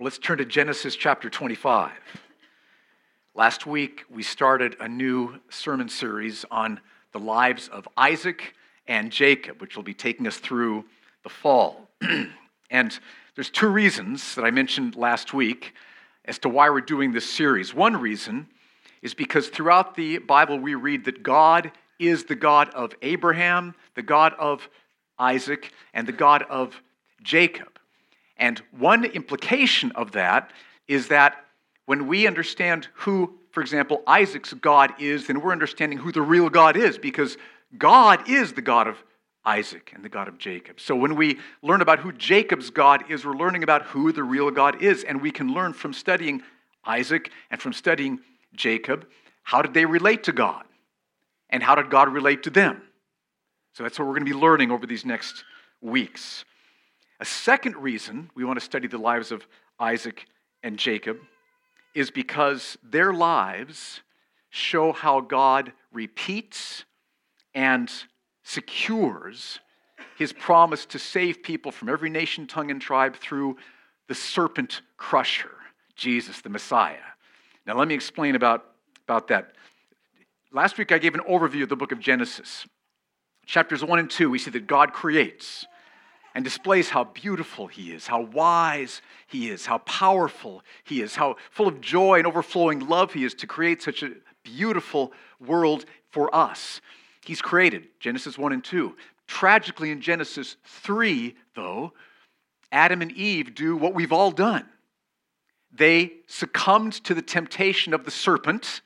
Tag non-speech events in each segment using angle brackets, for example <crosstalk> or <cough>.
Well, let's turn to Genesis chapter 25. Last week, we started a new sermon series on the lives of Isaac and Jacob, which will be taking us through the fall. <clears throat> and there's two reasons that I mentioned last week as to why we're doing this series. One reason is because throughout the Bible, we read that God is the God of Abraham, the God of Isaac, and the God of Jacob. And one implication of that is that when we understand who, for example, Isaac's God is, then we're understanding who the real God is because God is the God of Isaac and the God of Jacob. So when we learn about who Jacob's God is, we're learning about who the real God is. And we can learn from studying Isaac and from studying Jacob how did they relate to God? And how did God relate to them? So that's what we're going to be learning over these next weeks. A second reason we want to study the lives of Isaac and Jacob is because their lives show how God repeats and secures his promise to save people from every nation, tongue, and tribe through the serpent crusher, Jesus, the Messiah. Now, let me explain about, about that. Last week, I gave an overview of the book of Genesis. Chapters 1 and 2, we see that God creates and displays how beautiful he is, how wise he is, how powerful he is, how full of joy and overflowing love he is to create such a beautiful world for us. He's created, Genesis 1 and 2. Tragically, in Genesis 3, though, Adam and Eve do what we've all done. They succumbed to the temptation of the serpent.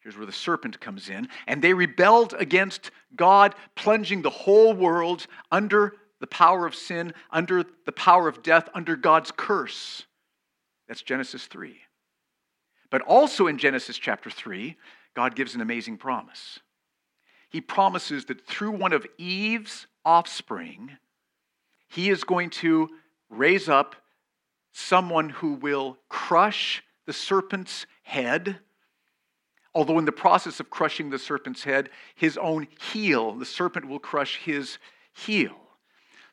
Here's where the serpent comes in. And they rebelled against God, plunging the whole world under the power of sin, under the power of death, under God's curse. That's Genesis 3. But also in Genesis chapter 3, God gives an amazing promise. He promises that through one of Eve's offspring, he is going to raise up someone who will crush the serpent's head. Although, in the process of crushing the serpent's head, his own heel, the serpent will crush his heel.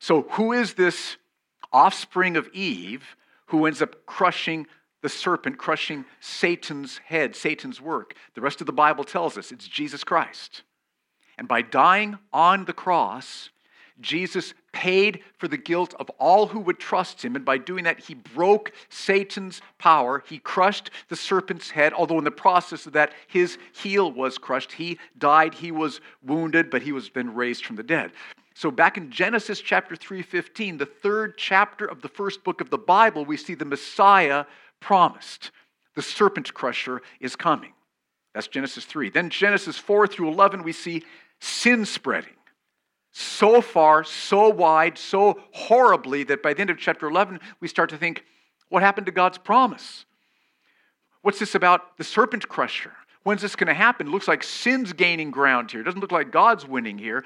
So, who is this offspring of Eve who ends up crushing the serpent, crushing Satan's head, Satan's work? The rest of the Bible tells us it's Jesus Christ. And by dying on the cross, Jesus paid for the guilt of all who would trust him. And by doing that, he broke Satan's power. He crushed the serpent's head, although in the process of that, his heel was crushed. He died, he was wounded, but he was then raised from the dead. So back in Genesis chapter 3:15, the third chapter of the first book of the Bible, we see the Messiah promised. The serpent crusher is coming. That's Genesis 3. Then Genesis 4 through 11 we see sin spreading. So far, so wide, so horribly that by the end of chapter 11 we start to think what happened to God's promise? What's this about the serpent crusher? When's this going to happen? It looks like sin's gaining ground here. It doesn't look like God's winning here.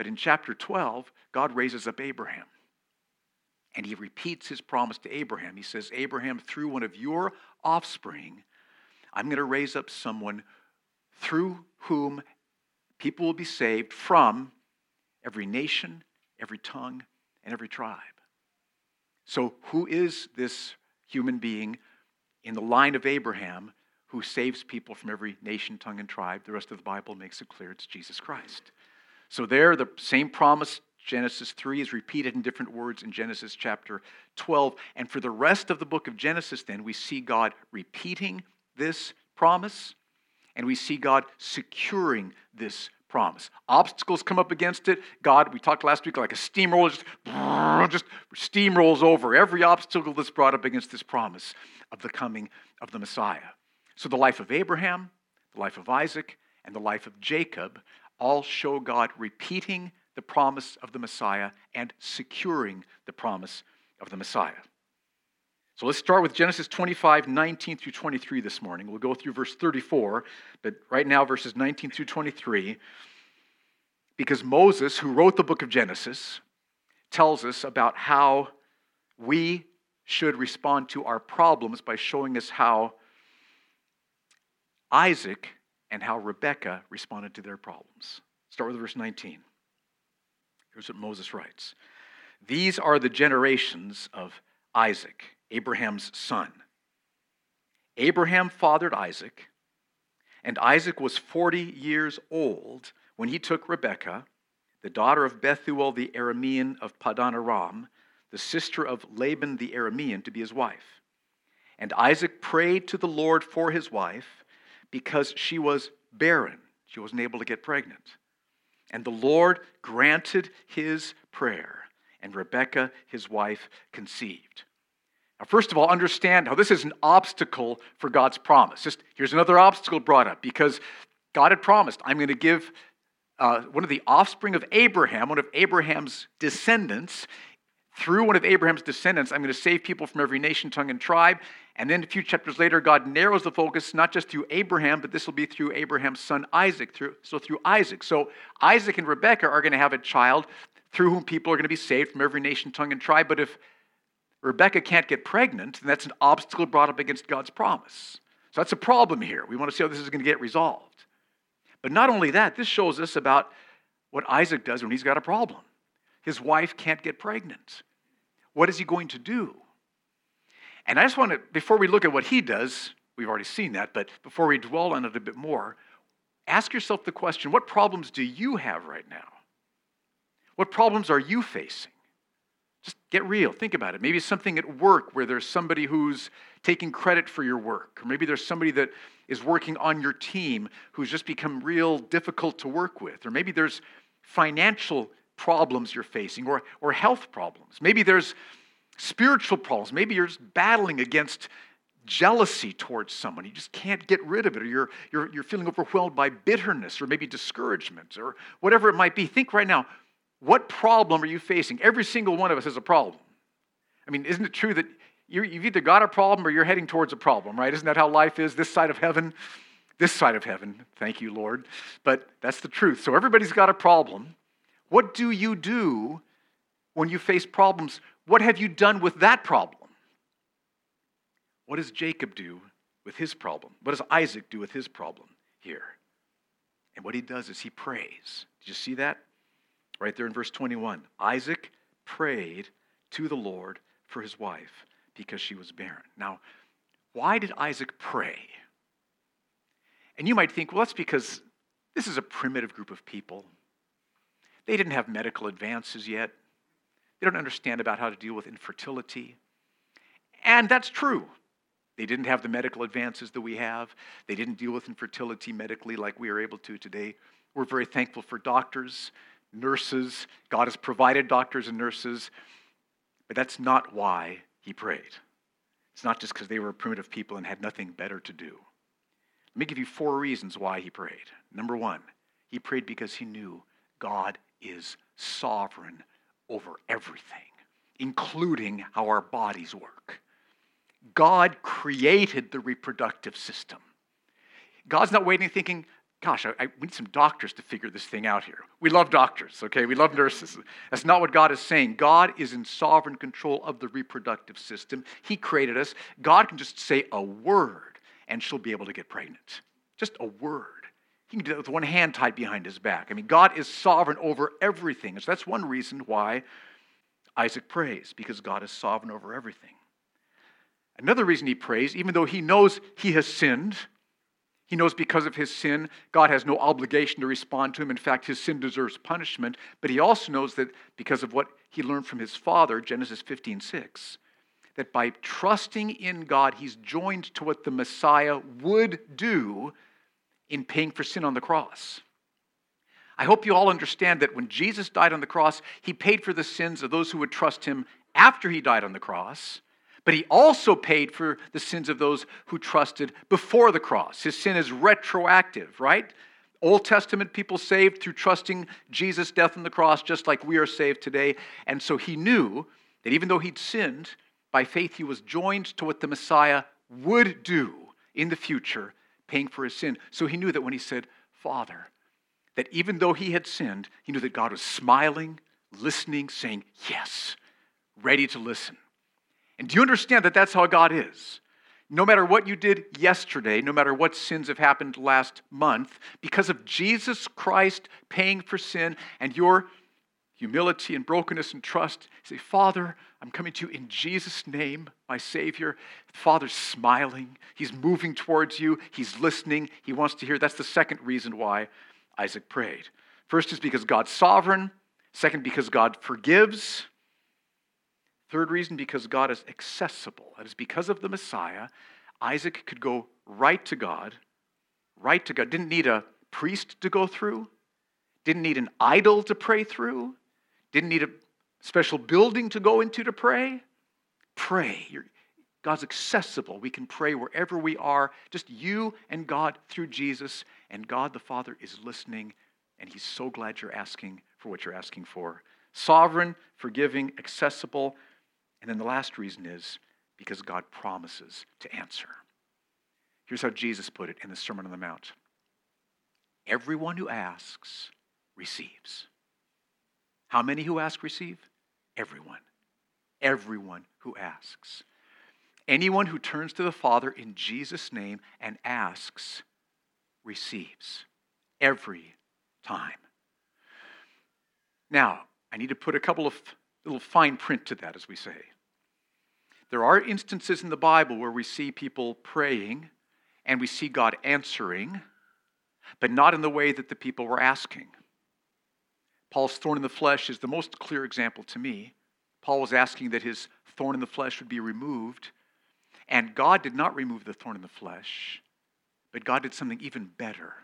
But in chapter 12, God raises up Abraham. And he repeats his promise to Abraham. He says, Abraham, through one of your offspring, I'm going to raise up someone through whom people will be saved from every nation, every tongue, and every tribe. So, who is this human being in the line of Abraham who saves people from every nation, tongue, and tribe? The rest of the Bible makes it clear it's Jesus Christ. So, there, the same promise, Genesis 3, is repeated in different words in Genesis chapter 12. And for the rest of the book of Genesis, then, we see God repeating this promise and we see God securing this promise. Obstacles come up against it. God, we talked last week, like a steamroller, just, just steamrolls over every obstacle that's brought up against this promise of the coming of the Messiah. So, the life of Abraham, the life of Isaac, and the life of Jacob all show God repeating the promise of the Messiah and securing the promise of the Messiah. So let's start with Genesis 25, 19 through 23 this morning. We'll go through verse 34, but right now, verses 19 through 23, because Moses, who wrote the book of Genesis, tells us about how we should respond to our problems by showing us how Isaac and how Rebekah responded to their problems. Start with verse 19. Here's what Moses writes These are the generations of Isaac. Abraham's son. Abraham fathered Isaac, and Isaac was 40 years old when he took Rebekah, the daughter of Bethuel the Aramean of Padan Aram, the sister of Laban the Aramean, to be his wife. And Isaac prayed to the Lord for his wife because she was barren. She wasn't able to get pregnant. And the Lord granted his prayer, and Rebekah, his wife, conceived. Now, first of all, understand how this is an obstacle for God's promise. Just here's another obstacle brought up because God had promised, I'm going to give uh, one of the offspring of Abraham, one of Abraham's descendants, through one of Abraham's descendants, I'm going to save people from every nation, tongue, and tribe. And then a few chapters later, God narrows the focus not just through Abraham, but this will be through Abraham's son Isaac. Through, so through Isaac. So Isaac and Rebekah are going to have a child through whom people are going to be saved from every nation, tongue, and tribe. But if Rebekah can't get pregnant, then that's an obstacle brought up against God's promise. So that's a problem here. We want to see how this is going to get resolved. But not only that, this shows us about what Isaac does when he's got a problem. His wife can't get pregnant. What is he going to do? And I just want to, before we look at what he does, we've already seen that, but before we dwell on it a bit more, ask yourself the question what problems do you have right now? What problems are you facing? Just get real. Think about it. Maybe it's something at work where there's somebody who's taking credit for your work, or maybe there's somebody that is working on your team who's just become real difficult to work with, or maybe there's financial problems you're facing, or, or health problems. Maybe there's spiritual problems. Maybe you're just battling against jealousy towards someone. You just can't get rid of it, or you're, you're, you're feeling overwhelmed by bitterness, or maybe discouragement, or whatever it might be. Think right now what problem are you facing? Every single one of us has a problem. I mean, isn't it true that you have either got a problem or you're heading towards a problem, right? Isn't that how life is? This side of heaven, this side of heaven. Thank you, Lord. But that's the truth. So everybody's got a problem. What do you do when you face problems? What have you done with that problem? What does Jacob do with his problem? What does Isaac do with his problem here? And what he does is he prays. Did you see that? right there in verse 21. Isaac prayed to the Lord for his wife because she was barren. Now, why did Isaac pray? And you might think, well, that's because this is a primitive group of people. They didn't have medical advances yet. They don't understand about how to deal with infertility. And that's true. They didn't have the medical advances that we have. They didn't deal with infertility medically like we are able to today. We're very thankful for doctors nurses. God has provided doctors and nurses, but that's not why he prayed. It's not just because they were a primitive people and had nothing better to do. Let me give you four reasons why he prayed. Number one, he prayed because he knew God is sovereign over everything, including how our bodies work. God created the reproductive system. God's not waiting thinking, gosh, I, I, we need some doctors to figure this thing out here. We love doctors, okay? We love nurses. That's not what God is saying. God is in sovereign control of the reproductive system. He created us. God can just say a word and she'll be able to get pregnant. Just a word. He can do that with one hand tied behind his back. I mean, God is sovereign over everything. So that's one reason why Isaac prays, because God is sovereign over everything. Another reason he prays, even though he knows he has sinned, he knows because of his sin, God has no obligation to respond to him. In fact, his sin deserves punishment. But he also knows that because of what he learned from his father, Genesis 15 6, that by trusting in God, he's joined to what the Messiah would do in paying for sin on the cross. I hope you all understand that when Jesus died on the cross, he paid for the sins of those who would trust him after he died on the cross. But he also paid for the sins of those who trusted before the cross. His sin is retroactive, right? Old Testament people saved through trusting Jesus' death on the cross, just like we are saved today. And so he knew that even though he'd sinned, by faith he was joined to what the Messiah would do in the future, paying for his sin. So he knew that when he said, Father, that even though he had sinned, he knew that God was smiling, listening, saying, Yes, ready to listen. And do you understand that that's how God is? No matter what you did yesterday, no matter what sins have happened last month, because of Jesus Christ paying for sin and your humility and brokenness and trust. Say, Father, I'm coming to you in Jesus' name, my Savior. Father's smiling. He's moving towards you. He's listening. He wants to hear. That's the second reason why Isaac prayed. First is because God's sovereign. Second, because God forgives. Third reason, because God is accessible. That is because of the Messiah, Isaac could go right to God, right to God. Didn't need a priest to go through, didn't need an idol to pray through, didn't need a special building to go into to pray. Pray. You're, God's accessible. We can pray wherever we are, just you and God through Jesus, and God the Father is listening, and He's so glad you're asking for what you're asking for. Sovereign, forgiving, accessible. And then the last reason is because God promises to answer. Here's how Jesus put it in the Sermon on the Mount Everyone who asks receives. How many who ask receive? Everyone. Everyone who asks. Anyone who turns to the Father in Jesus' name and asks receives. Every time. Now, I need to put a couple of little fine print to that, as we say. There are instances in the Bible where we see people praying and we see God answering, but not in the way that the people were asking. Paul's thorn in the flesh is the most clear example to me. Paul was asking that his thorn in the flesh would be removed, and God did not remove the thorn in the flesh, but God did something even better.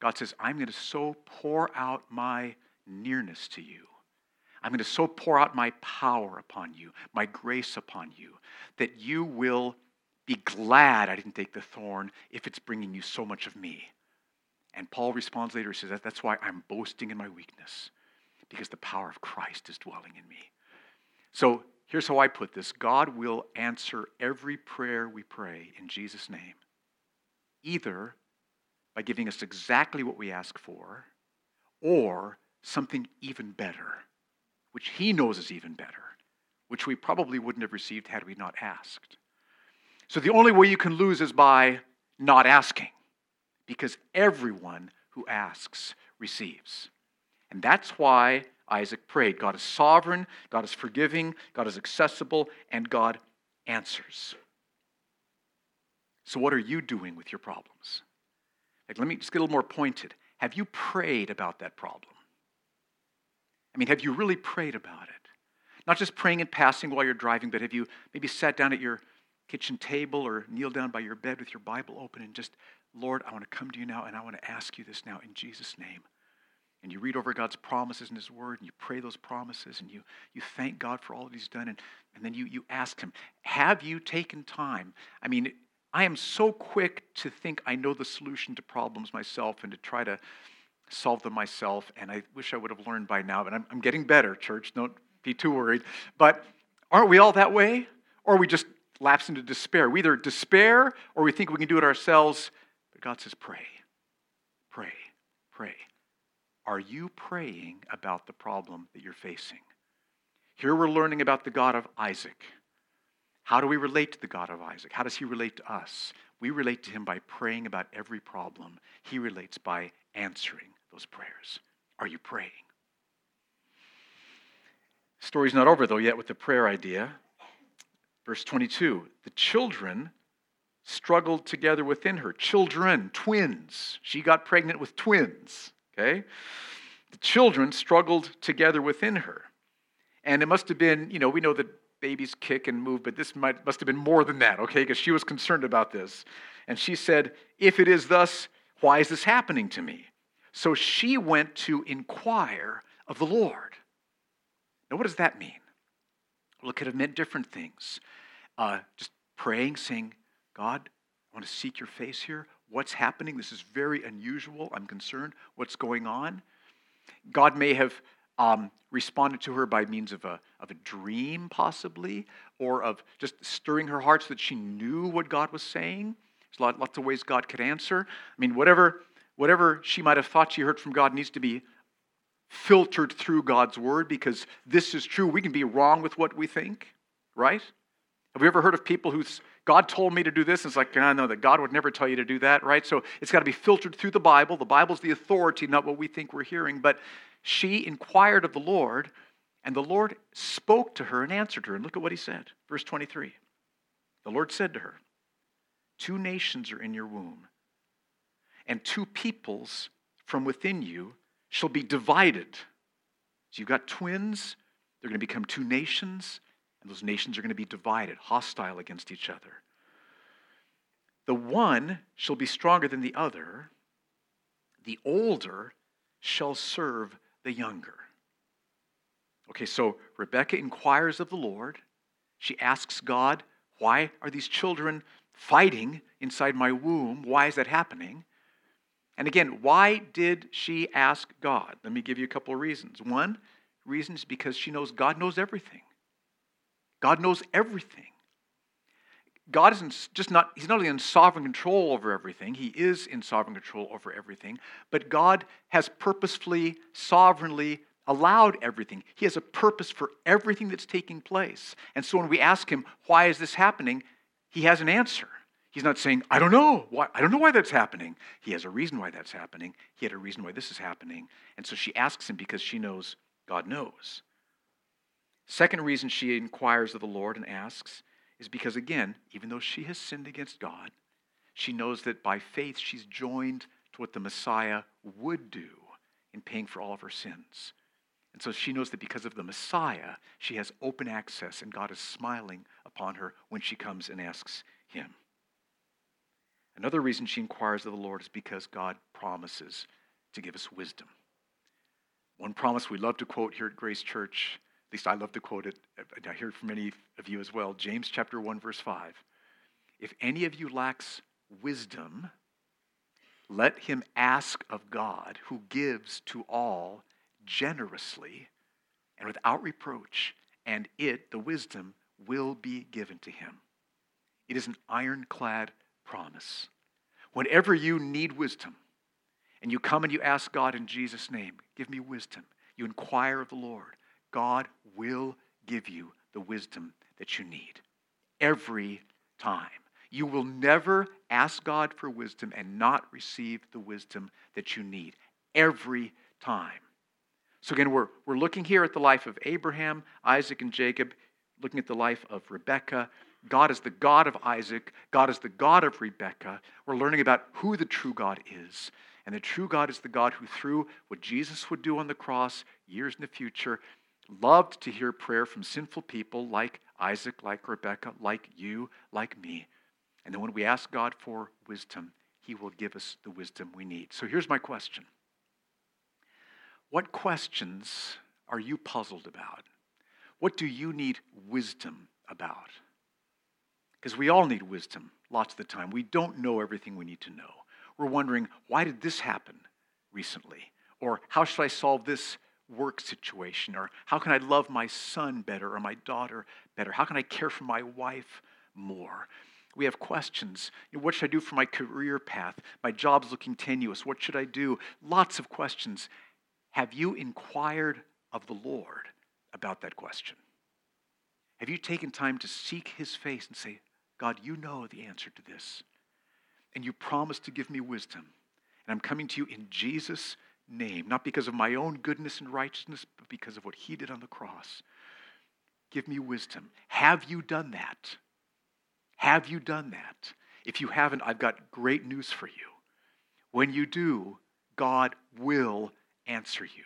God says, I'm going to so pour out my nearness to you. I'm going to so pour out my power upon you, my grace upon you, that you will be glad I didn't take the thorn if it's bringing you so much of me. And Paul responds later, he says, That's why I'm boasting in my weakness, because the power of Christ is dwelling in me. So here's how I put this God will answer every prayer we pray in Jesus' name, either by giving us exactly what we ask for or something even better, which he knows is even better, which we probably wouldn't have received had we not asked. So the only way you can lose is by not asking, because everyone who asks receives. And that's why Isaac prayed. God is sovereign, God is forgiving, God is accessible, and God answers. So, what are you doing with your problems? Like, let me just get a little more pointed. Have you prayed about that problem? I mean, have you really prayed about it? Not just praying in passing while you're driving, but have you maybe sat down at your kitchen table or kneel down by your bed with your Bible open and just, Lord, I want to come to you now and I want to ask you this now in Jesus' name. And you read over God's promises in His Word and you pray those promises and you, you thank God for all that He's done and, and then you, you ask Him, Have you taken time? I mean, I am so quick to think I know the solution to problems myself and to try to solve them myself. And I wish I would have learned by now, but I'm, I'm getting better, church. Don't be too worried. But aren't we all that way? Or we just lapse into despair. We either despair or we think we can do it ourselves. God says, pray, pray, pray. Are you praying about the problem that you're facing? Here we're learning about the God of Isaac. How do we relate to the God of Isaac? How does he relate to us? We relate to him by praying about every problem. He relates by answering those prayers. Are you praying? Story's not over, though, yet with the prayer idea. Verse 22 The children struggled together within her. Children, twins. She got pregnant with twins, okay? The children struggled together within her. And it must have been, you know, we know that babies kick and move, but this might, must have been more than that, okay? Because she was concerned about this. And she said, If it is thus, why is this happening to me? So she went to inquire of the Lord. Now, what does that mean? Well, it could have meant different things. Uh, just praying, saying, God, I want to seek your face here. What's happening? This is very unusual. I'm concerned. What's going on? God may have um, responded to her by means of a, of a dream, possibly, or of just stirring her heart so that she knew what God was saying. There's lots of ways God could answer. I mean, whatever whatever she might have thought she heard from God needs to be filtered through God's word because this is true. We can be wrong with what we think, right? Have we ever heard of people who's God told me to do this? And it's like, I know that God would never tell you to do that, right? So it's got to be filtered through the Bible. The Bible's the authority, not what we think we're hearing. But she inquired of the Lord, and the Lord spoke to her and answered her. And look at what he said. Verse 23. The Lord said to her, Two nations are in your womb, and two peoples from within you shall be divided. So you've got twins, they're going to become two nations, those nations are going to be divided, hostile against each other. The one shall be stronger than the other, the older shall serve the younger. Okay, so Rebecca inquires of the Lord. She asks God, Why are these children fighting inside my womb? Why is that happening? And again, why did she ask God? Let me give you a couple of reasons. One reason is because she knows God knows everything. God knows everything. God isn't just not, he's not only in sovereign control over everything, he is in sovereign control over everything, but God has purposefully, sovereignly allowed everything. He has a purpose for everything that's taking place. And so when we ask him, why is this happening? He has an answer. He's not saying, I don't know. Why, I don't know why that's happening. He has a reason why that's happening. He had a reason why this is happening. And so she asks him because she knows God knows. Second reason she inquires of the Lord and asks is because, again, even though she has sinned against God, she knows that by faith she's joined to what the Messiah would do in paying for all of her sins. And so she knows that because of the Messiah, she has open access, and God is smiling upon her when she comes and asks Him. Another reason she inquires of the Lord is because God promises to give us wisdom. One promise we love to quote here at Grace Church at least I love to quote it. I hear it from many of you as well. James chapter 1, verse 5. If any of you lacks wisdom, let him ask of God, who gives to all generously and without reproach, and it, the wisdom, will be given to him. It is an ironclad promise. Whenever you need wisdom, and you come and you ask God in Jesus' name, give me wisdom, you inquire of the Lord, God will give you the wisdom that you need every time. You will never ask God for wisdom and not receive the wisdom that you need every time. So, again, we're, we're looking here at the life of Abraham, Isaac, and Jacob, looking at the life of Rebekah. God is the God of Isaac, God is the God of Rebekah. We're learning about who the true God is. And the true God is the God who, through what Jesus would do on the cross years in the future, loved to hear prayer from sinful people like Isaac, like Rebecca, like you, like me. And then when we ask God for wisdom, He will give us the wisdom we need. So here's my question What questions are you puzzled about? What do you need wisdom about? Because we all need wisdom lots of the time. We don't know everything we need to know. We're wondering, why did this happen recently? Or how should I solve this work situation? Or how can I love my son better or my daughter better? How can I care for my wife more? We have questions. You know, what should I do for my career path? My job's looking tenuous. What should I do? Lots of questions. Have you inquired of the Lord about that question? Have you taken time to seek his face and say, God, you know the answer to this. And you promise to give me wisdom. And I'm coming to you in Jesus' name, not because of my own goodness and righteousness, but because of what he did on the cross. Give me wisdom. Have you done that? Have you done that? If you haven't, I've got great news for you. When you do, God will answer you.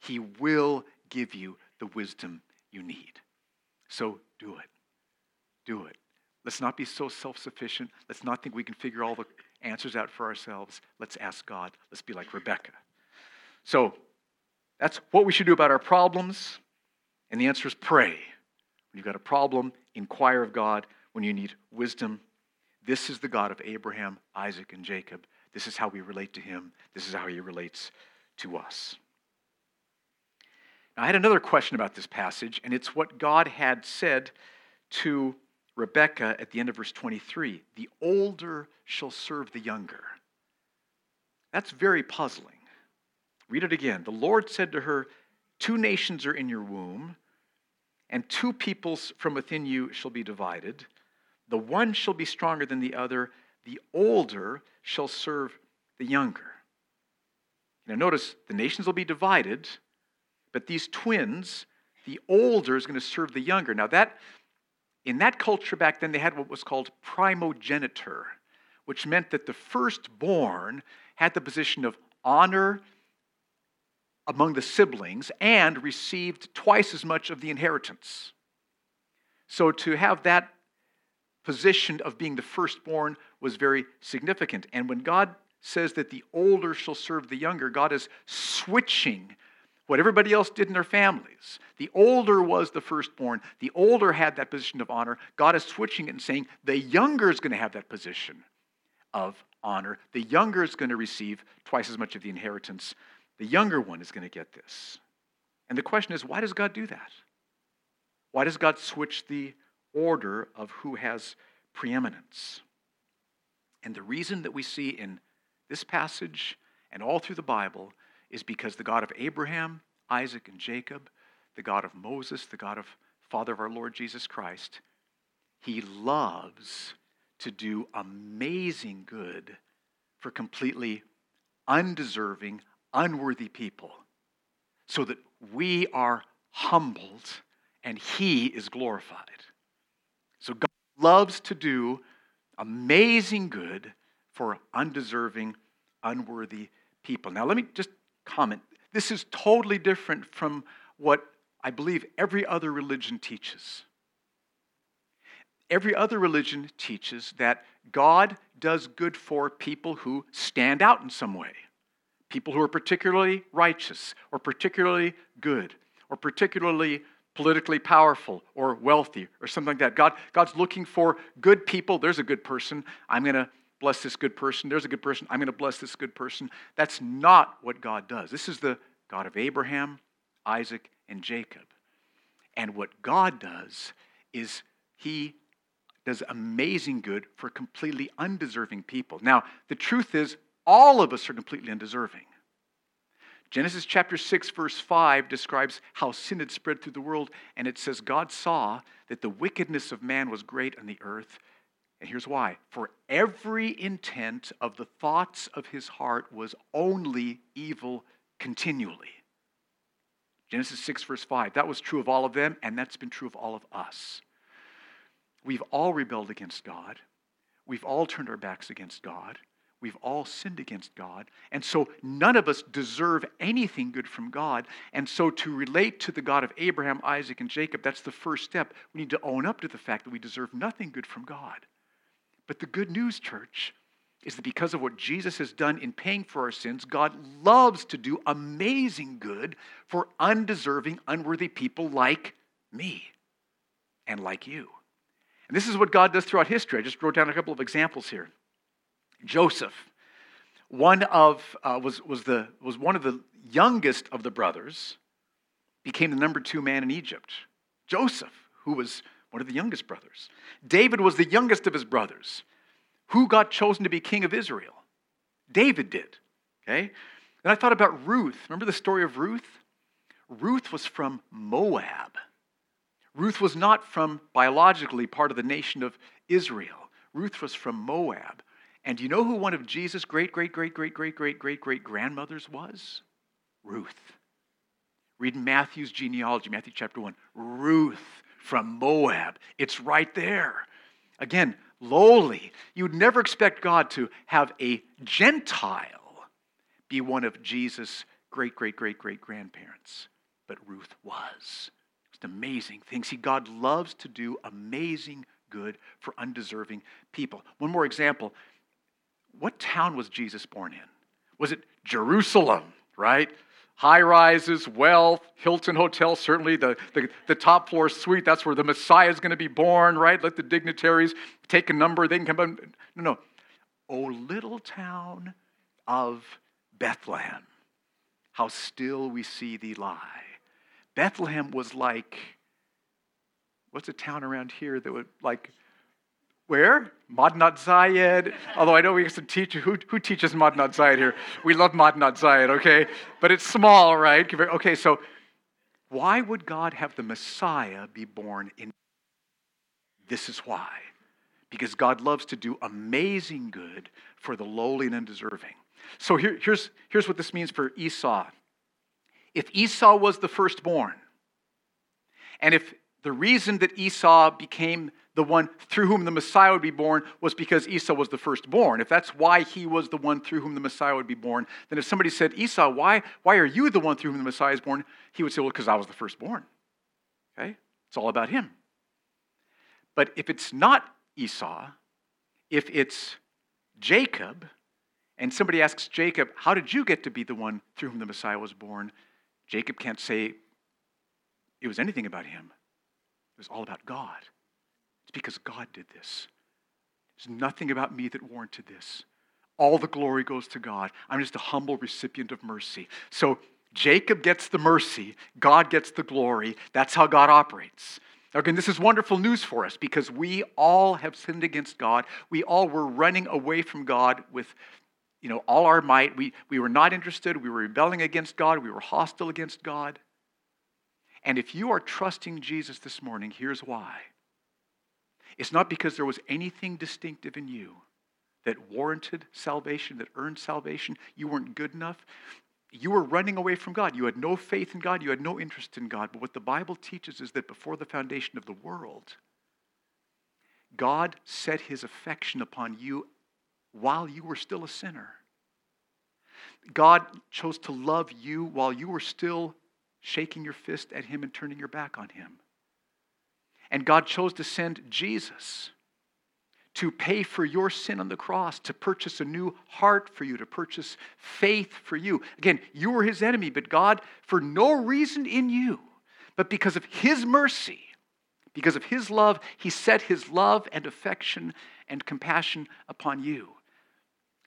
He will give you the wisdom you need. So do it. Do it. Let's not be so self sufficient. Let's not think we can figure all the answers out for ourselves. Let's ask God. Let's be like Rebecca. So that's what we should do about our problems. And the answer is pray. When you've got a problem, inquire of God. When you need wisdom, this is the God of Abraham, Isaac, and Jacob. This is how we relate to him. This is how he relates to us. Now, I had another question about this passage, and it's what God had said to Rebekah at the end of verse 23 the older shall serve the younger. That's very puzzling. Read it again. The Lord said to her, Two nations are in your womb, and two peoples from within you shall be divided. The one shall be stronger than the other, the older shall serve the younger. Now, notice the nations will be divided, But these twins, the older is going to serve the younger. Now, that in that culture back then, they had what was called primogeniture, which meant that the firstborn had the position of honor among the siblings and received twice as much of the inheritance. So to have that position of being the firstborn was very significant. And when God says that the older shall serve the younger, God is switching what everybody else did in their families. The older was the firstborn, the older had that position of honor. God is switching it and saying the younger is going to have that position of honor. The younger is going to receive twice as much of the inheritance. The younger one is going to get this. And the question is why does God do that? Why does God switch the order of who has preeminence? And the reason that we see in this passage and all through the Bible is because the God of Abraham, Isaac, and Jacob, the God of Moses, the God of Father of our Lord Jesus Christ, he loves to do amazing good for completely undeserving, unworthy people so that we are humbled and he is glorified. So God loves to do amazing good for undeserving, unworthy people. Now, let me just comment. This is totally different from what I believe every other religion teaches. Every other religion teaches that God does good for people who stand out in some way. People who are particularly righteous or particularly good or particularly politically powerful or wealthy or something like that. God, God's looking for good people. There's a good person. I'm going to bless this good person. There's a good person. I'm going to bless this good person. That's not what God does. This is the God of Abraham, Isaac, and Jacob. And what God does is He does amazing good for completely undeserving people. Now, the truth is, all of us are completely undeserving. Genesis chapter 6, verse 5 describes how sin had spread through the world, and it says, God saw that the wickedness of man was great on the earth, and here's why for every intent of the thoughts of his heart was only evil continually. Genesis 6, verse 5. That was true of all of them, and that's been true of all of us. We've all rebelled against God. We've all turned our backs against God. We've all sinned against God. And so none of us deserve anything good from God. And so to relate to the God of Abraham, Isaac, and Jacob, that's the first step. We need to own up to the fact that we deserve nothing good from God. But the good news, church, is that because of what Jesus has done in paying for our sins, God loves to do amazing good for undeserving, unworthy people like me and like you. And this is what God does throughout history. I just wrote down a couple of examples here. Joseph, one of uh, was was the was one of the youngest of the brothers, became the number two man in Egypt. Joseph, who was one of the youngest brothers. David was the youngest of his brothers. Who got chosen to be king of Israel? David did. Okay? Then I thought about Ruth. Remember the story of Ruth? Ruth was from Moab. Ruth was not from biologically part of the nation of Israel. Ruth was from Moab. And you know who one of Jesus' great, great, great, great, great, great, great, great grandmothers was? Ruth. Read Matthew's genealogy, Matthew chapter 1. Ruth from Moab. It's right there. Again, lowly. You'd never expect God to have a Gentile be one of Jesus' great, great, great, great grandparents. But Ruth was. Just amazing things. See, God loves to do amazing good for undeserving people. One more example. What town was Jesus born in? Was it Jerusalem, right? high rises, wealth, Hilton Hotel, certainly the, the, the, top floor suite. That's where the Messiah is going to be born, right? Let the dignitaries take a number. They can come in. No, no. Oh, little town of Bethlehem, how still we see thee lie. Bethlehem was like, what's a town around here that would like where? Madinat Zayed. Although I know we have some teacher who, who teaches Madinat Zayed here. We love Madinat Zayed, okay? But it's small, right? Okay, so why would God have the Messiah be born in? This is why. Because God loves to do amazing good for the lowly and undeserving. So here, here's, here's what this means for Esau. if Esau was the firstborn, and if the reason that Esau became the one through whom the Messiah would be born was because Esau was the firstborn. If that's why he was the one through whom the Messiah would be born, then if somebody said, Esau, why, why are you the one through whom the Messiah is born? He would say, Well, because I was the firstborn. Okay? It's all about him. But if it's not Esau, if it's Jacob, and somebody asks Jacob, How did you get to be the one through whom the Messiah was born? Jacob can't say it was anything about him. It was all about God. It's because God did this. There's nothing about me that warranted this. All the glory goes to God. I'm just a humble recipient of mercy. So Jacob gets the mercy, God gets the glory. That's how God operates. Again, this is wonderful news for us because we all have sinned against God. We all were running away from God with you know, all our might. We, we were not interested. We were rebelling against God. We were hostile against God. And if you are trusting Jesus this morning, here's why. It's not because there was anything distinctive in you that warranted salvation, that earned salvation. You weren't good enough. You were running away from God. You had no faith in God. You had no interest in God. But what the Bible teaches is that before the foundation of the world, God set his affection upon you while you were still a sinner. God chose to love you while you were still shaking your fist at him and turning your back on him. And God chose to send Jesus to pay for your sin on the cross, to purchase a new heart for you, to purchase faith for you. Again, you were his enemy, but God, for no reason in you, but because of his mercy, because of his love, he set his love and affection and compassion upon you.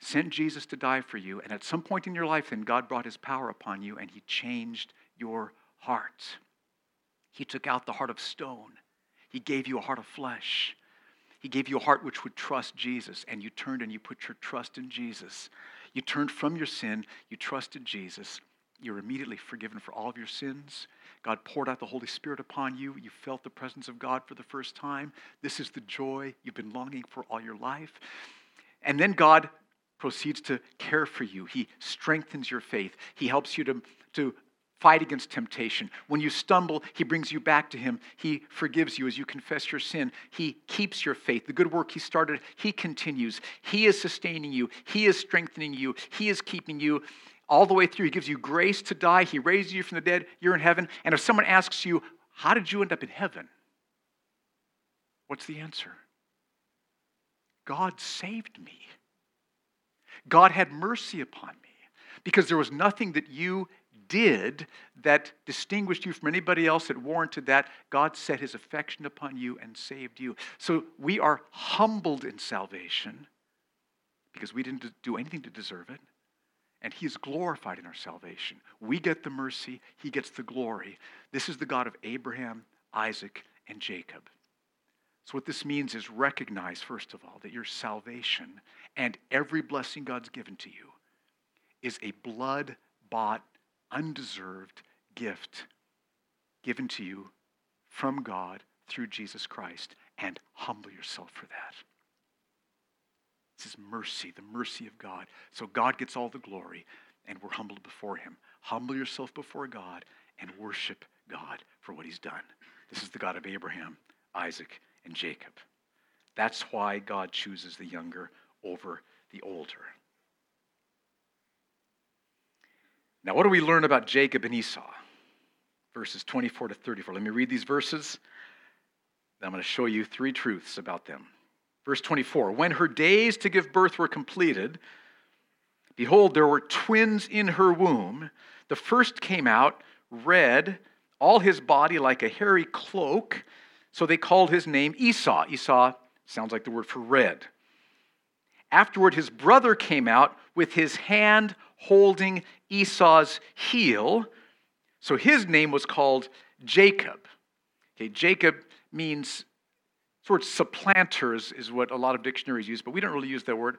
Sent Jesus to die for you, and at some point in your life, then God brought his power upon you and he changed your heart. He took out the heart of stone he gave you a heart of flesh. He gave you a heart which would trust Jesus, and you turned and you put your trust in Jesus. You turned from your sin, you trusted Jesus. You're immediately forgiven for all of your sins. God poured out the Holy Spirit upon you. You felt the presence of God for the first time. This is the joy you've been longing for all your life. And then God proceeds to care for you. He strengthens your faith. He helps you to, to fight against temptation. When you stumble, He brings you back to Him. He forgives you as you confess your sin. He keeps your faith. The good work He started, He continues. He is sustaining you, He is strengthening you, He is keeping you. All the way through, He gives you grace to die. He raises you from the dead. You're in heaven. And if someone asks you, How did you end up in heaven? What's the answer? God saved me. God had mercy upon me because there was nothing that you did that distinguished you from anybody else that warranted that, God set his affection upon you and saved you. So we are humbled in salvation because we didn't do anything to deserve it. And he is glorified in our salvation. We get the mercy, he gets the glory. This is the God of Abraham, Isaac, and Jacob. So, what this means is recognize, first of all, that your salvation and every blessing God's given to you is a blood bought undeserved gift given to you from God through Jesus Christ and humble yourself for that. This is mercy, the mercy of God. So God gets all the glory and we're humbled before Him. Humble yourself before God and worship God for what He's done. This is the God of Abraham, Isaac, and Jacob. That's why God chooses the younger over the older. Now, what do we learn about Jacob and Esau? Verses 24 to 34. Let me read these verses. Then I'm going to show you three truths about them. Verse 24 When her days to give birth were completed, behold, there were twins in her womb. The first came out red, all his body like a hairy cloak. So they called his name Esau. Esau sounds like the word for red. Afterward, his brother came out with his hand holding Esau's heel. So his name was called Jacob. Okay, Jacob means sort of supplanters is what a lot of dictionaries use, but we don't really use that word.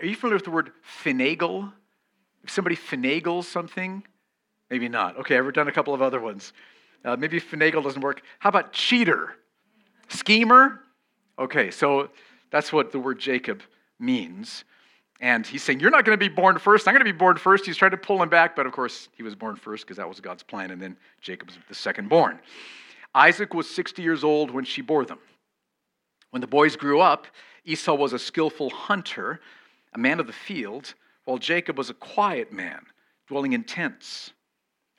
Are you familiar with the word finagle? If somebody finagles something, maybe not. Okay, I've done a couple of other ones. Uh, maybe finagle doesn't work. How about cheater? Schemer? Okay, so that's what the word Jacob means. And he's saying, You're not going to be born first. I'm going to be born first. He's trying to pull him back, but of course, he was born first because that was God's plan. And then Jacob was the second born. Isaac was 60 years old when she bore them. When the boys grew up, Esau was a skillful hunter, a man of the field, while Jacob was a quiet man, dwelling in tents.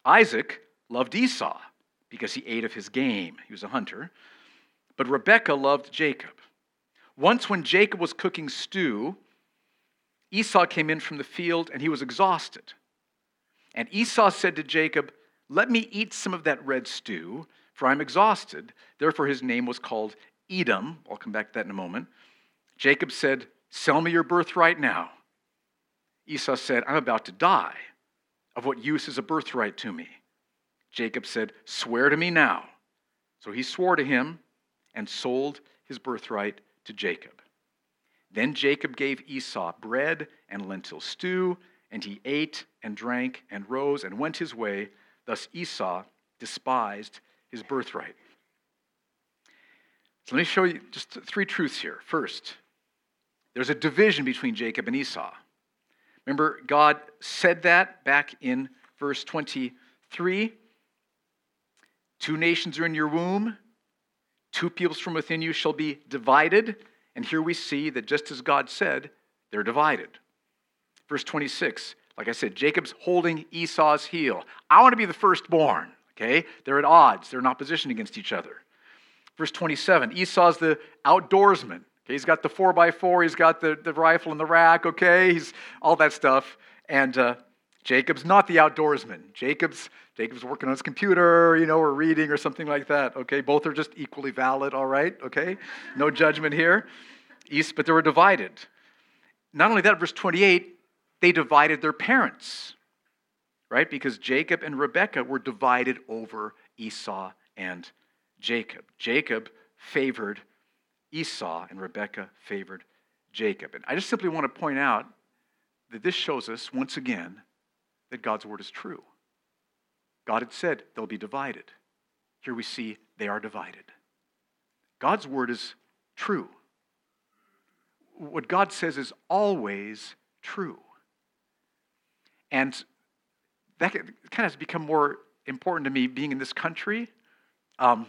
Isaac loved Esau because he ate of his game. He was a hunter. But Rebekah loved Jacob. Once, when Jacob was cooking stew, Esau came in from the field and he was exhausted. And Esau said to Jacob, Let me eat some of that red stew, for I'm exhausted. Therefore, his name was called Edom. I'll come back to that in a moment. Jacob said, Sell me your birthright now. Esau said, I'm about to die. Of what use is a birthright to me? Jacob said, Swear to me now. So he swore to him and sold his birthright to Jacob. Then Jacob gave Esau bread and lentil stew, and he ate and drank and rose and went his way. Thus Esau despised his birthright. So let me show you just three truths here. First, there's a division between Jacob and Esau. Remember, God said that back in verse 23 Two nations are in your womb, two peoples from within you shall be divided. And here we see that just as God said, they're divided. Verse 26, like I said, Jacob's holding Esau's heel. I want to be the firstborn, okay? They're at odds, they're in opposition against each other. Verse 27, Esau's the outdoorsman. Okay, he's got the 4x4, he's got the, the rifle in the rack, okay? He's all that stuff. And uh, Jacob's not the outdoorsman. Jacob's Jacob's working on his computer, you know, or reading or something like that. Okay, both are just equally valid. All right, okay, no judgment here. East, but they were divided. Not only that, verse 28, they divided their parents, right? Because Jacob and Rebekah were divided over Esau and Jacob. Jacob favored Esau, and Rebekah favored Jacob. And I just simply want to point out that this shows us once again that God's word is true. God had said they'll be divided. Here we see they are divided. God's word is true. What God says is always true. And that kind of has become more important to me being in this country. Um,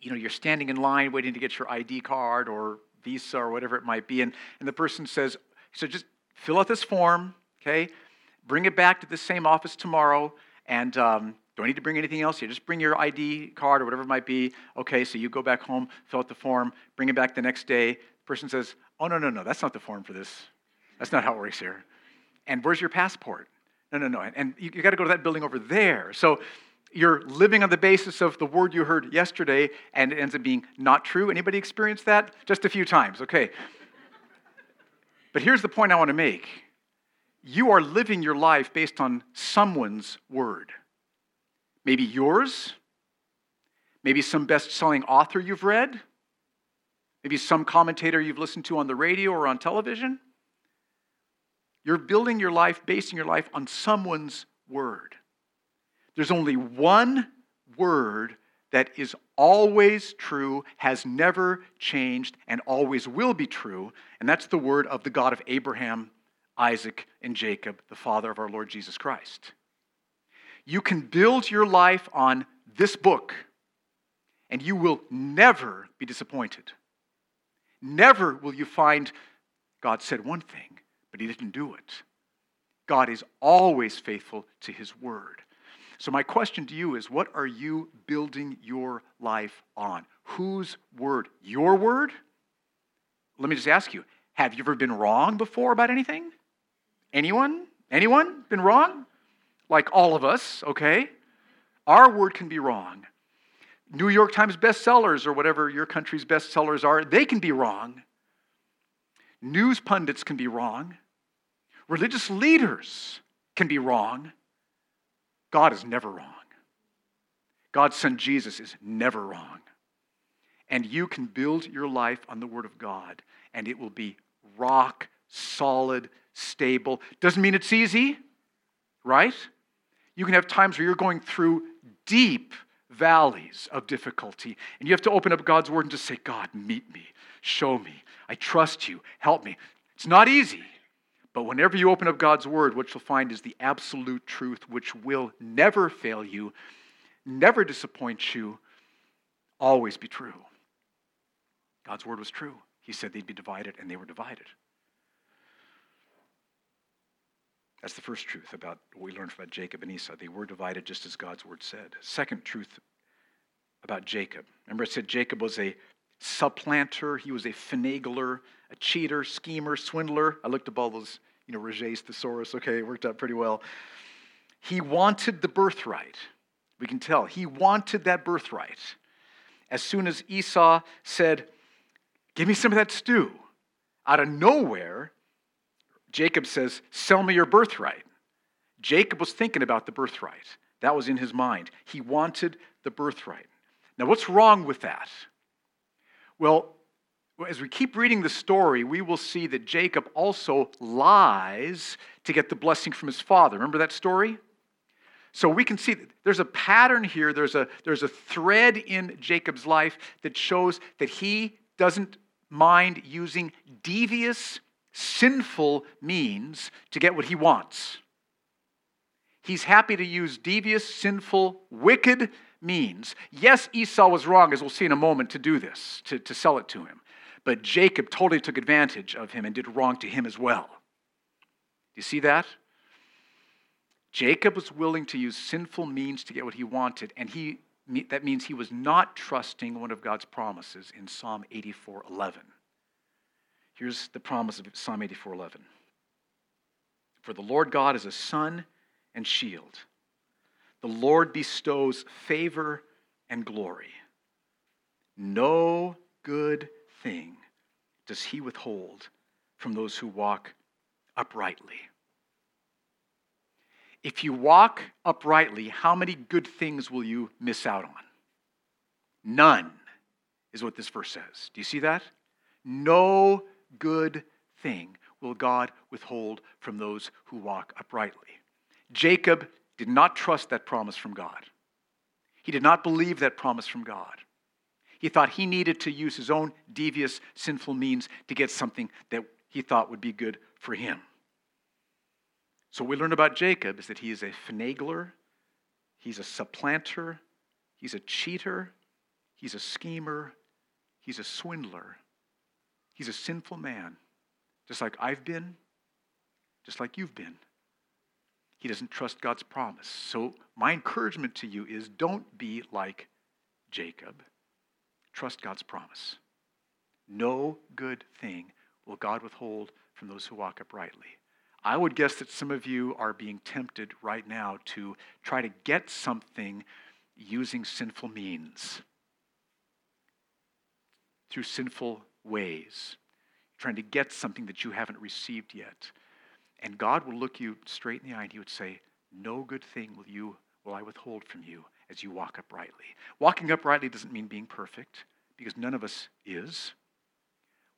you know, you're standing in line waiting to get your ID card or visa or whatever it might be, and, and the person says, so just fill out this form, okay? Bring it back to the same office tomorrow, and um, don't need to bring anything else. here. just bring your ID card or whatever it might be. Okay, so you go back home, fill out the form, bring it back the next day. The person says, Oh, no, no, no, that's not the form for this. That's not how it works here. And where's your passport? No, no, no. And you, you got to go to that building over there. So you're living on the basis of the word you heard yesterday, and it ends up being not true. Anybody experienced that? Just a few times, okay. but here's the point I want to make you are living your life based on someone's word. Maybe yours, maybe some best selling author you've read, maybe some commentator you've listened to on the radio or on television. You're building your life, basing your life on someone's word. There's only one word that is always true, has never changed, and always will be true, and that's the word of the God of Abraham, Isaac, and Jacob, the father of our Lord Jesus Christ. You can build your life on this book, and you will never be disappointed. Never will you find God said one thing, but he didn't do it. God is always faithful to his word. So, my question to you is what are you building your life on? Whose word? Your word? Let me just ask you have you ever been wrong before about anything? Anyone? Anyone been wrong? Like all of us, okay? Our word can be wrong. New York Times bestsellers or whatever your country's bestsellers are, they can be wrong. News pundits can be wrong. Religious leaders can be wrong. God is never wrong. God's son Jesus is never wrong. And you can build your life on the Word of God, and it will be rock solid, stable. Doesn't mean it's easy, right? You can have times where you're going through deep valleys of difficulty, and you have to open up God's word and just say, God, meet me, show me. I trust you, help me. It's not easy, But whenever you open up God's word, what you'll find is the absolute truth, which will never fail you, never disappoint you, always be true. God's word was true. He said they'd be divided, and they were divided. That's the first truth about what we learned about Jacob and Esau. They were divided just as God's word said. Second truth about Jacob. Remember, I said Jacob was a supplanter, he was a finagler, a cheater, schemer, swindler. I looked up all those, you know, Roget's thesaurus. Okay, it worked out pretty well. He wanted the birthright. We can tell. He wanted that birthright. As soon as Esau said, Give me some of that stew, out of nowhere, Jacob says, Sell me your birthright. Jacob was thinking about the birthright. That was in his mind. He wanted the birthright. Now, what's wrong with that? Well, as we keep reading the story, we will see that Jacob also lies to get the blessing from his father. Remember that story? So we can see there's a pattern here, there's a, there's a thread in Jacob's life that shows that he doesn't mind using devious, sinful means to get what he wants. He's happy to use devious, sinful, wicked means. Yes, Esau was wrong, as we'll see in a moment, to do this, to, to sell it to him. But Jacob totally took advantage of him and did wrong to him as well. Do you see that? Jacob was willing to use sinful means to get what he wanted, and he, that means he was not trusting one of God's promises in Psalm 84:11. Here's the promise of Psalm 84:11. For the Lord God is a sun and shield. The Lord bestows favor and glory. No good thing does he withhold from those who walk uprightly. If you walk uprightly, how many good things will you miss out on? None, is what this verse says. Do you see that? No good thing will God withhold from those who walk uprightly. Jacob did not trust that promise from God. He did not believe that promise from God. He thought he needed to use his own devious, sinful means to get something that he thought would be good for him. So, what we learn about Jacob is that he is a finagler, he's a supplanter, he's a cheater, he's a schemer, he's a swindler, he's a sinful man, just like I've been, just like you've been. He doesn't trust God's promise. So, my encouragement to you is don't be like Jacob. Trust God's promise. No good thing will God withhold from those who walk uprightly. I would guess that some of you are being tempted right now to try to get something using sinful means, through sinful ways, trying to get something that you haven't received yet. And God will look you straight in the eye and he would say, No good thing will you will I withhold from you as you walk uprightly. Walking uprightly doesn't mean being perfect, because none of us is.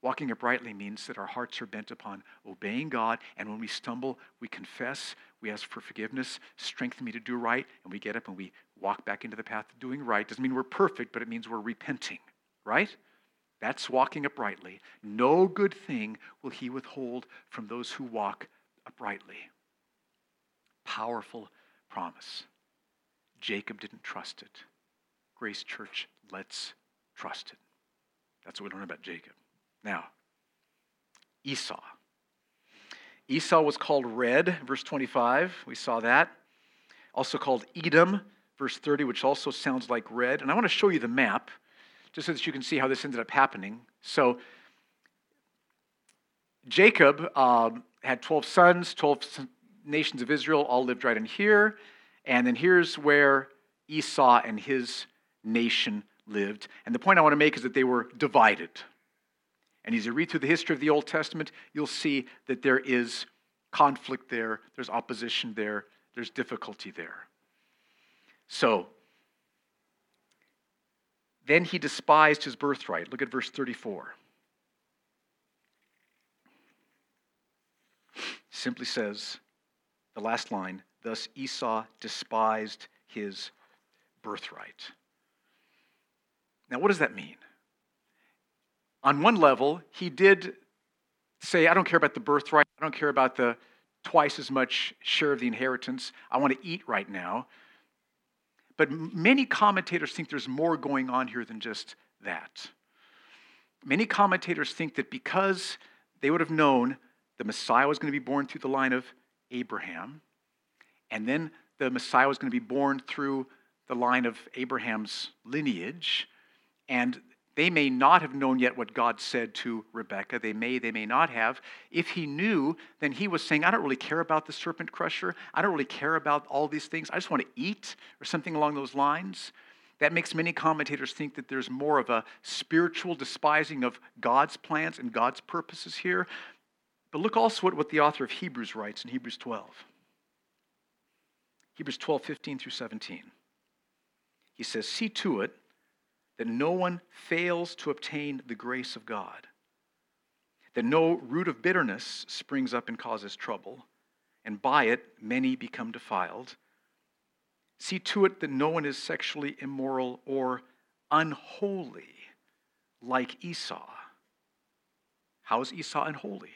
Walking uprightly means that our hearts are bent upon obeying God, and when we stumble, we confess, we ask for forgiveness, strengthen me to do right, and we get up and we walk back into the path of doing right. Doesn't mean we're perfect, but it means we're repenting, right? That's walking uprightly. No good thing will he withhold from those who walk uprightly. Powerful promise. Jacob didn't trust it. Grace Church, let's trust it. That's what we learn about Jacob. Now, Esau. Esau was called red, verse 25. We saw that. Also called Edom, verse 30, which also sounds like red. And I want to show you the map just so that you can see how this ended up happening. So, Jacob um, had 12 sons, 12 nations of Israel, all lived right in here. And then here's where Esau and his nation lived. And the point I want to make is that they were divided. And as you read through the history of the Old Testament, you'll see that there is conflict there, there's opposition there, there's difficulty there. So, then he despised his birthright. Look at verse 34. Simply says, the last line, thus Esau despised his birthright. Now, what does that mean? On one level, he did say, I don't care about the birthright, I don't care about the twice as much share of the inheritance, I want to eat right now. But many commentators think there's more going on here than just that. Many commentators think that because they would have known the Messiah was going to be born through the line of Abraham, and then the Messiah was going to be born through the line of Abraham's lineage, and they may not have known yet what God said to Rebekah. They may, they may not have. If he knew, then he was saying, I don't really care about the serpent crusher. I don't really care about all these things. I just want to eat, or something along those lines. That makes many commentators think that there's more of a spiritual despising of God's plans and God's purposes here. But look also at what the author of Hebrews writes in Hebrews 12. Hebrews 12, 15 through 17. He says, See to it that no one fails to obtain the grace of God, that no root of bitterness springs up and causes trouble, and by it many become defiled. See to it that no one is sexually immoral or unholy like Esau. How is Esau unholy?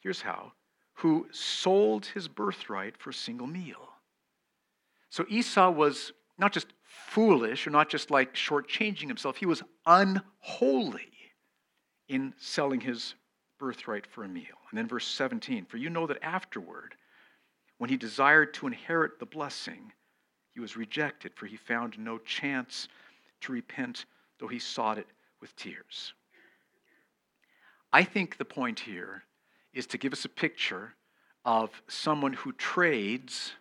Here's how who sold his birthright for a single meal. So Esau was not just foolish or not just like shortchanging himself, he was unholy in selling his birthright for a meal. And then verse 17 For you know that afterward, when he desired to inherit the blessing, he was rejected, for he found no chance to repent, though he sought it with tears. I think the point here is to give us a picture of someone who trades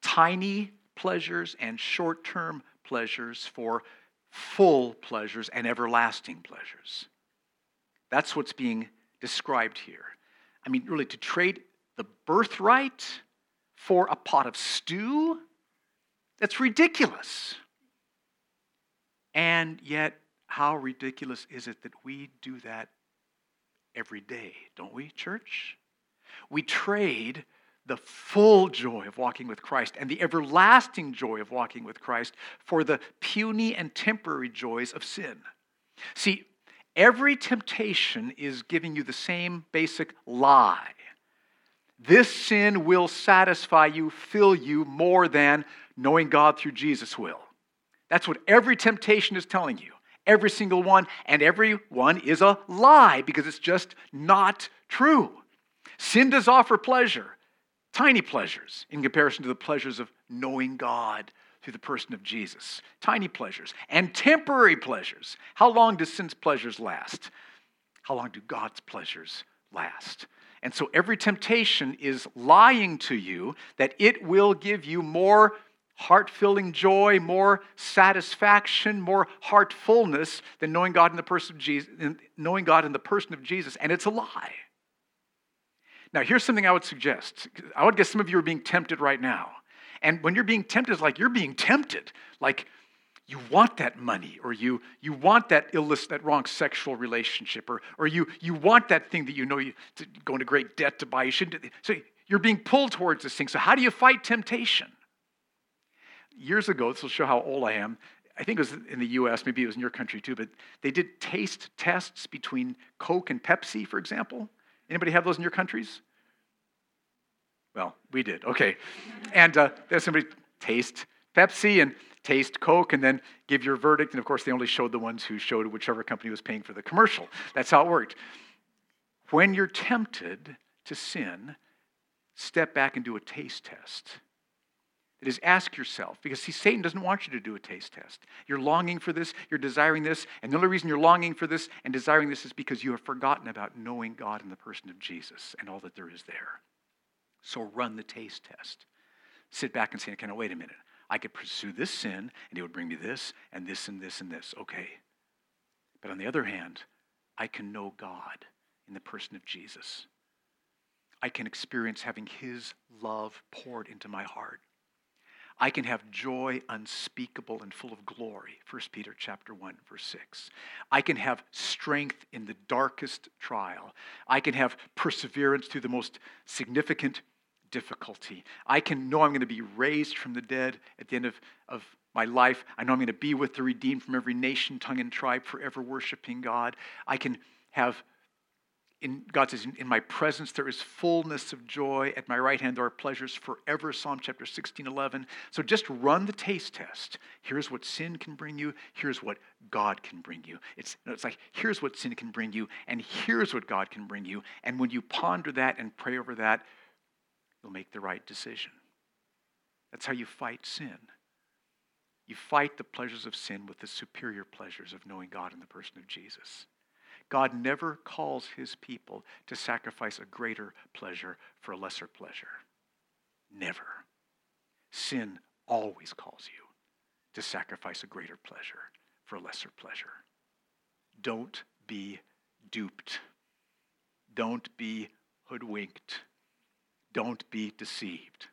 tiny pleasures and short term pleasures for full pleasures and everlasting pleasures. That's what's being described here. I mean, really, to trade the birthright for a pot of stew, that's ridiculous. And yet, how ridiculous is it that we do that every day, don't we, church? We trade the full joy of walking with Christ and the everlasting joy of walking with Christ for the puny and temporary joys of sin. See, every temptation is giving you the same basic lie. This sin will satisfy you, fill you more than knowing God through Jesus will. That's what every temptation is telling you. Every single one, and every one is a lie because it's just not true. Sin does offer pleasure, Tiny pleasures in comparison to the pleasures of knowing God through the person of Jesus. Tiny pleasures and temporary pleasures. How long do sin's pleasures last? How long do God's pleasures last? And so every temptation is lying to you that it will give you more heart filling joy, more satisfaction, more heart fullness than knowing God in the person of Jesus, knowing God in the person of Jesus, and it's a lie. Now, here's something I would suggest. I would guess some of you are being tempted right now. And when you're being tempted, it's like you're being tempted. Like you want that money, or you, you want that illicit, that wrong sexual relationship, or, or you, you want that thing that you know you to go into great debt to buy. You shouldn't. So you're being pulled towards this thing. So how do you fight temptation? Years ago, this will show how old I am. I think it was in the US, maybe it was in your country too, but they did taste tests between Coke and Pepsi, for example. Anybody have those in your countries? Well, we did. Okay. And uh, there's somebody taste Pepsi and taste Coke and then give your verdict. And of course, they only showed the ones who showed whichever company was paying for the commercial. That's how it worked. When you're tempted to sin, step back and do a taste test. It is ask yourself, because see, Satan doesn't want you to do a taste test. You're longing for this, you're desiring this, and the only reason you're longing for this and desiring this is because you have forgotten about knowing God in the person of Jesus and all that there is there. So run the taste test. Sit back and say, okay, now wait a minute. I could pursue this sin, and it would bring me this, and this, and this, and this. Okay. But on the other hand, I can know God in the person of Jesus. I can experience having his love poured into my heart. I can have joy unspeakable and full of glory. 1 Peter chapter 1 verse 6. I can have strength in the darkest trial. I can have perseverance through the most significant difficulty. I can know I'm going to be raised from the dead at the end of, of my life. I know I'm going to be with the redeemed from every nation, tongue, and tribe, forever worshiping God. I can have in, God says, In my presence there is fullness of joy. At my right hand there are pleasures forever. Psalm chapter 16, 11. So just run the taste test. Here's what sin can bring you. Here's what God can bring you. It's, it's like, here's what sin can bring you, and here's what God can bring you. And when you ponder that and pray over that, you'll make the right decision. That's how you fight sin. You fight the pleasures of sin with the superior pleasures of knowing God in the person of Jesus. God never calls his people to sacrifice a greater pleasure for a lesser pleasure. Never. Sin always calls you to sacrifice a greater pleasure for a lesser pleasure. Don't be duped. Don't be hoodwinked. Don't be deceived.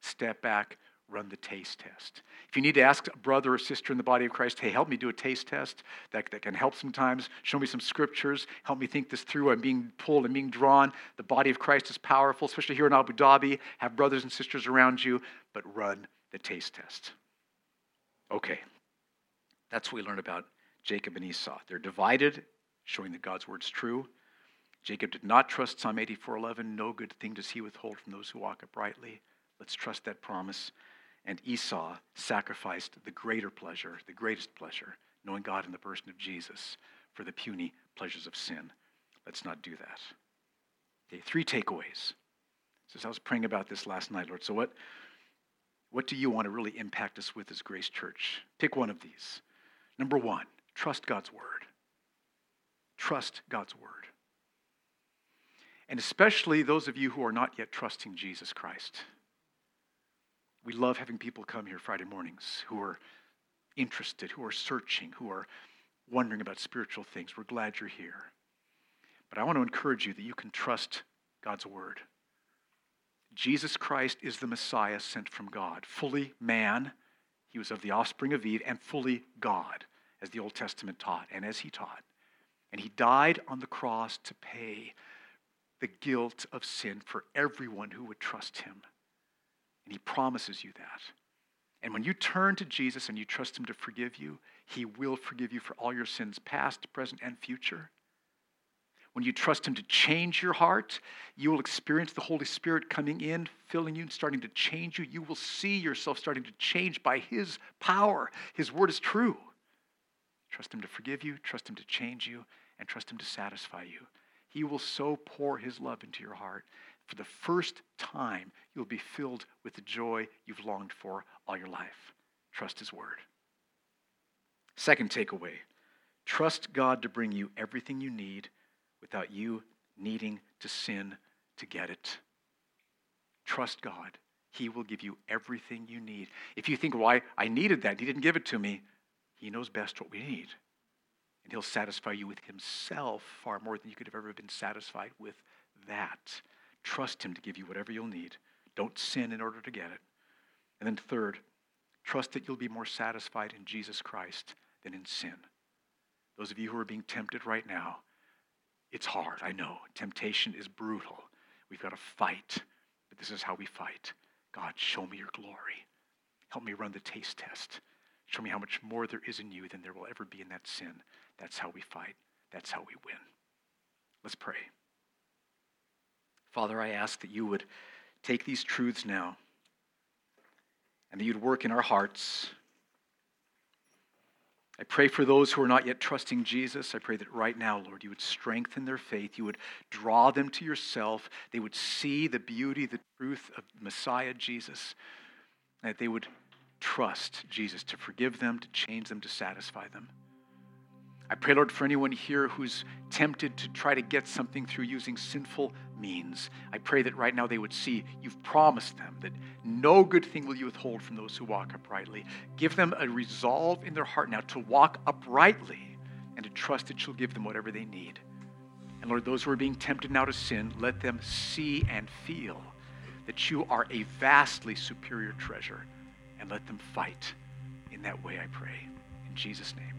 Step back, run the taste test. If you need to ask a brother or sister in the body of Christ, hey, help me do a taste test, that, that can help sometimes. Show me some scriptures. Help me think this through. I'm being pulled, I'm being drawn. The body of Christ is powerful, especially here in Abu Dhabi. Have brothers and sisters around you, but run the taste test. Okay. That's what we learn about Jacob and Esau. They're divided, showing that God's word's true. Jacob did not trust Psalm 84:11. No good thing does he withhold from those who walk uprightly. Let's trust that promise and Esau sacrificed the greater pleasure, the greatest pleasure, knowing God in the person of Jesus for the puny pleasures of sin. Let's not do that. Okay, three takeaways. So I was praying about this last night, Lord, so what, what do you want to really impact us with as Grace Church? Pick one of these. Number one, trust God's word. Trust God's word. And especially those of you who are not yet trusting Jesus Christ. We love having people come here Friday mornings who are interested, who are searching, who are wondering about spiritual things. We're glad you're here. But I want to encourage you that you can trust God's word. Jesus Christ is the Messiah sent from God, fully man. He was of the offspring of Eve, and fully God, as the Old Testament taught, and as he taught. And he died on the cross to pay the guilt of sin for everyone who would trust him. And he promises you that. And when you turn to Jesus and you trust him to forgive you, he will forgive you for all your sins, past, present, and future. When you trust him to change your heart, you will experience the Holy Spirit coming in, filling you, and starting to change you. You will see yourself starting to change by his power. His word is true. Trust him to forgive you, trust him to change you, and trust him to satisfy you. He will so pour his love into your heart for the first time, you'll be filled with the joy you've longed for all your life. Trust His Word. Second takeaway trust God to bring you everything you need without you needing to sin to get it. Trust God. He will give you everything you need. If you think, well, I, I needed that, He didn't give it to me, He knows best what we need. And He'll satisfy you with Himself far more than you could have ever been satisfied with that. Trust Him to give you whatever you'll need. Don't sin in order to get it. And then, third, trust that you'll be more satisfied in Jesus Christ than in sin. Those of you who are being tempted right now, it's hard, I know. Temptation is brutal. We've got to fight, but this is how we fight. God, show me your glory. Help me run the taste test. Show me how much more there is in you than there will ever be in that sin. That's how we fight. That's how we win. Let's pray. Father, I ask that you would take these truths now and that you'd work in our hearts. I pray for those who are not yet trusting Jesus. I pray that right now, Lord, you would strengthen their faith. You would draw them to yourself. They would see the beauty, the truth of Messiah Jesus. And that they would trust Jesus to forgive them, to change them, to satisfy them. I pray, Lord, for anyone here who's tempted to try to get something through using sinful means. I pray that right now they would see you've promised them that no good thing will you withhold from those who walk uprightly. Give them a resolve in their heart now to walk uprightly and to trust that you'll give them whatever they need. And Lord, those who are being tempted now to sin, let them see and feel that you are a vastly superior treasure and let them fight in that way, I pray. In Jesus' name.